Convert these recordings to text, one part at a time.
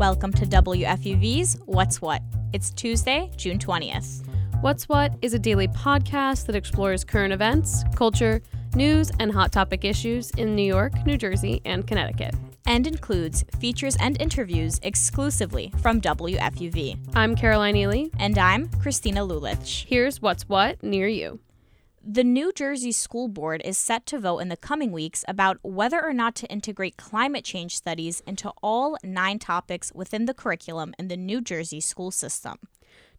Welcome to WFUV's What's What. It's Tuesday, June 20th. What's What is a daily podcast that explores current events, culture, news, and hot topic issues in New York, New Jersey, and Connecticut. And includes features and interviews exclusively from WFUV. I'm Caroline Ely. And I'm Christina Lulich. Here's What's What near you. The New Jersey School Board is set to vote in the coming weeks about whether or not to integrate climate change studies into all nine topics within the curriculum in the New Jersey school system.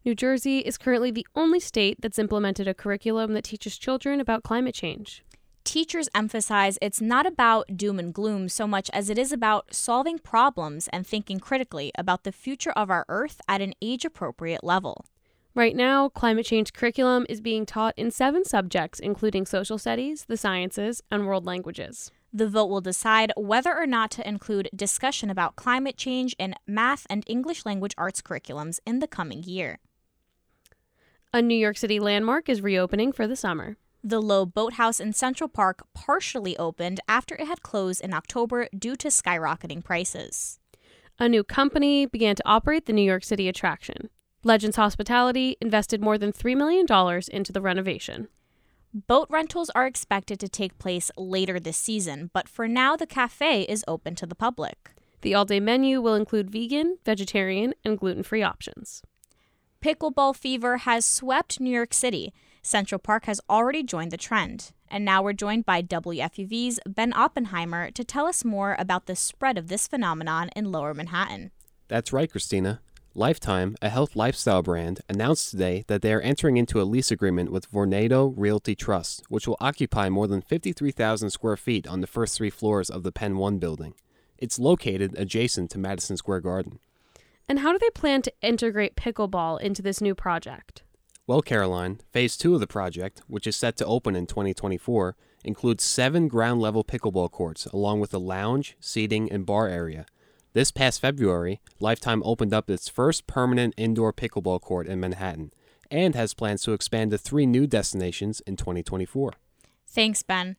New Jersey is currently the only state that's implemented a curriculum that teaches children about climate change. Teachers emphasize it's not about doom and gloom so much as it is about solving problems and thinking critically about the future of our Earth at an age appropriate level. Right now, climate change curriculum is being taught in seven subjects, including social studies, the sciences, and world languages. The vote will decide whether or not to include discussion about climate change in math and English language arts curriculums in the coming year. A New York City landmark is reopening for the summer. The Loeb Boathouse in Central Park partially opened after it had closed in October due to skyrocketing prices. A new company began to operate the New York City attraction. Legends Hospitality invested more than $3 million into the renovation. Boat rentals are expected to take place later this season, but for now, the cafe is open to the public. The all day menu will include vegan, vegetarian, and gluten free options. Pickleball fever has swept New York City. Central Park has already joined the trend. And now we're joined by WFUV's Ben Oppenheimer to tell us more about the spread of this phenomenon in lower Manhattan. That's right, Christina. Lifetime, a health lifestyle brand, announced today that they are entering into a lease agreement with Vornado Realty Trust, which will occupy more than 53,000 square feet on the first three floors of the Penn 1 building. It's located adjacent to Madison Square Garden. And how do they plan to integrate pickleball into this new project? Well, Caroline, phase two of the project, which is set to open in 2024, includes seven ground level pickleball courts, along with a lounge, seating, and bar area. This past February, Lifetime opened up its first permanent indoor pickleball court in Manhattan and has plans to expand to three new destinations in 2024. Thanks, Ben.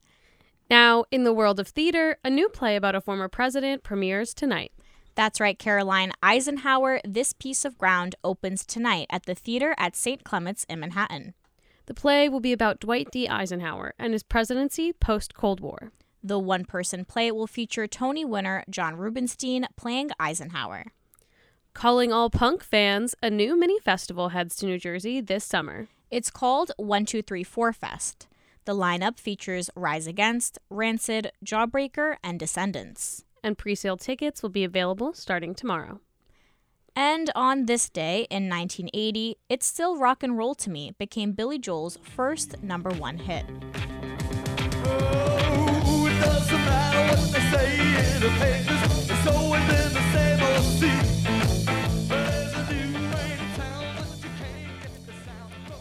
Now, in the world of theater, a new play about a former president premieres tonight. That's right, Caroline. Eisenhower, This Piece of Ground opens tonight at the theater at St. Clement's in Manhattan. The play will be about Dwight D. Eisenhower and his presidency post Cold War. The one person play will feature Tony winner John Rubinstein playing Eisenhower. Calling all punk fans, a new mini festival heads to New Jersey this summer. It's called 1234 Fest. The lineup features Rise Against, Rancid, Jawbreaker, and Descendents. And pre sale tickets will be available starting tomorrow. And on this day in 1980, It's Still Rock and Roll to Me became Billy Joel's first number one hit.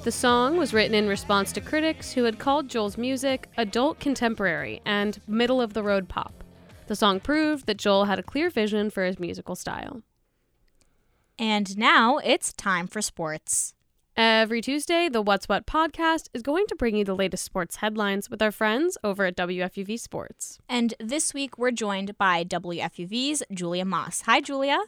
The song was written in response to critics who had called Joel's music adult contemporary and middle of the road pop. The song proved that Joel had a clear vision for his musical style. And now it's time for sports. Every Tuesday, the What's What podcast is going to bring you the latest sports headlines with our friends over at WFUV Sports. And this week, we're joined by WFUV's Julia Moss. Hi, Julia.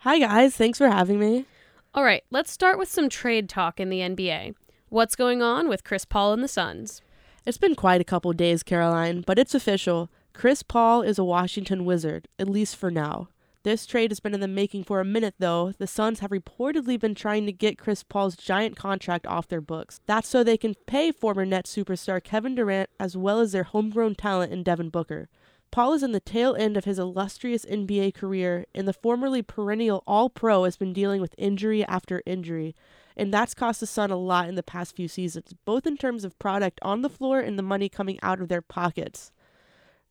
Hi, guys. Thanks for having me. All right, let's start with some trade talk in the NBA. What's going on with Chris Paul and the Suns? It's been quite a couple days, Caroline, but it's official. Chris Paul is a Washington Wizard, at least for now. This trade has been in the making for a minute, though. The Suns have reportedly been trying to get Chris Paul's giant contract off their books. That's so they can pay former Nets superstar Kevin Durant as well as their homegrown talent in Devin Booker. Paul is in the tail end of his illustrious NBA career, and the formerly perennial All Pro has been dealing with injury after injury. And that's cost the Sun a lot in the past few seasons, both in terms of product on the floor and the money coming out of their pockets.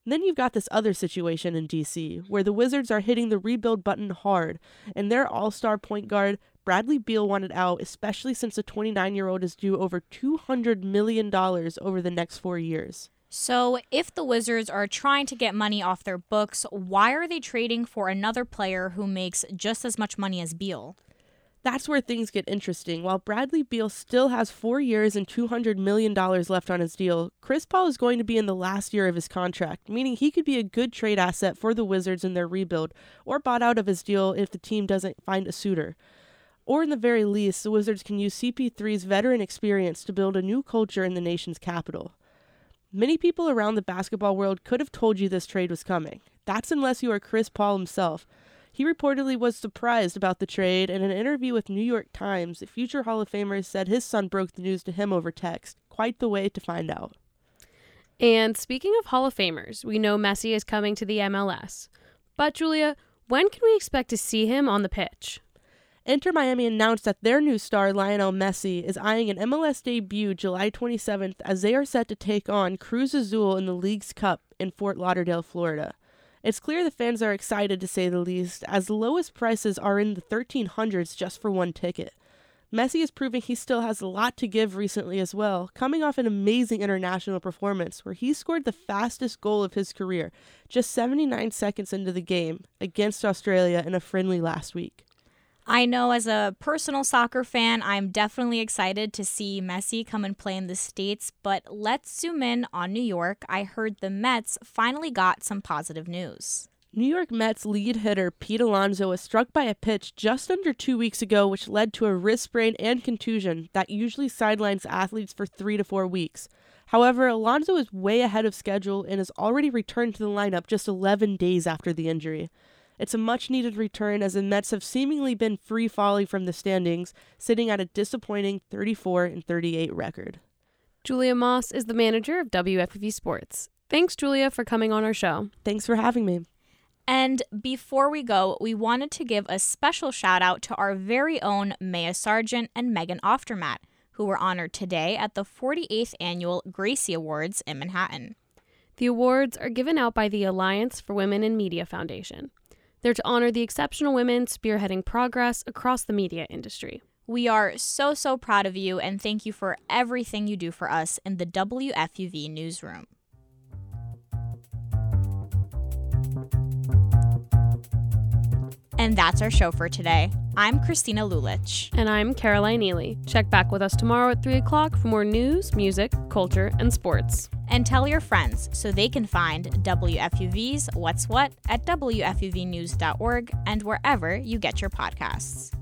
Then you've got this other situation in DC, where the Wizards are hitting the rebuild button hard, and their all star point guard, Bradley Beal, wanted out, especially since the 29 year old is due over $200 million over the next four years. So, if the Wizards are trying to get money off their books, why are they trading for another player who makes just as much money as Beal? That's where things get interesting. While Bradley Beal still has four years and $200 million left on his deal, Chris Paul is going to be in the last year of his contract, meaning he could be a good trade asset for the Wizards in their rebuild, or bought out of his deal if the team doesn't find a suitor. Or, in the very least, the Wizards can use CP3's veteran experience to build a new culture in the nation's capital. Many people around the basketball world could have told you this trade was coming. That's unless you are Chris Paul himself. He reportedly was surprised about the trade, and in an interview with New York Times, future Hall of Famer said his son broke the news to him over text. Quite the way to find out. And speaking of Hall of Famers, we know Messi is coming to the MLS. But, Julia, when can we expect to see him on the pitch? Inter Miami announced that their new star, Lionel Messi, is eyeing an MLS debut July 27th as they are set to take on Cruz Azul in the Leagues Cup in Fort Lauderdale, Florida. It's clear the fans are excited to say the least, as the lowest prices are in the 1300s just for one ticket. Messi is proving he still has a lot to give recently as well, coming off an amazing international performance where he scored the fastest goal of his career, just 79 seconds into the game, against Australia in a friendly last week. I know as a personal soccer fan, I'm definitely excited to see Messi come and play in the States, but let's zoom in on New York. I heard the Mets finally got some positive news. New York Mets lead hitter Pete Alonso was struck by a pitch just under two weeks ago, which led to a wrist sprain and contusion that usually sidelines athletes for three to four weeks. However, Alonso is way ahead of schedule and has already returned to the lineup just 11 days after the injury. It's a much needed return as the Mets have seemingly been free falling from the standings, sitting at a disappointing 34 and 38 record. Julia Moss is the manager of WFUV Sports. Thanks, Julia, for coming on our show. Thanks for having me. And before we go, we wanted to give a special shout out to our very own Maya Sargent and Megan Oftermatt, who were honored today at the 48th Annual Gracie Awards in Manhattan. The awards are given out by the Alliance for Women in Media Foundation. They're to honor the exceptional women spearheading progress across the media industry. We are so, so proud of you and thank you for everything you do for us in the WFUV newsroom. And that's our show for today. I'm Christina Lulich. And I'm Caroline Neely. Check back with us tomorrow at 3 o'clock for more news, music, culture, and sports. And tell your friends so they can find WFUV's What's What at WFUVnews.org and wherever you get your podcasts.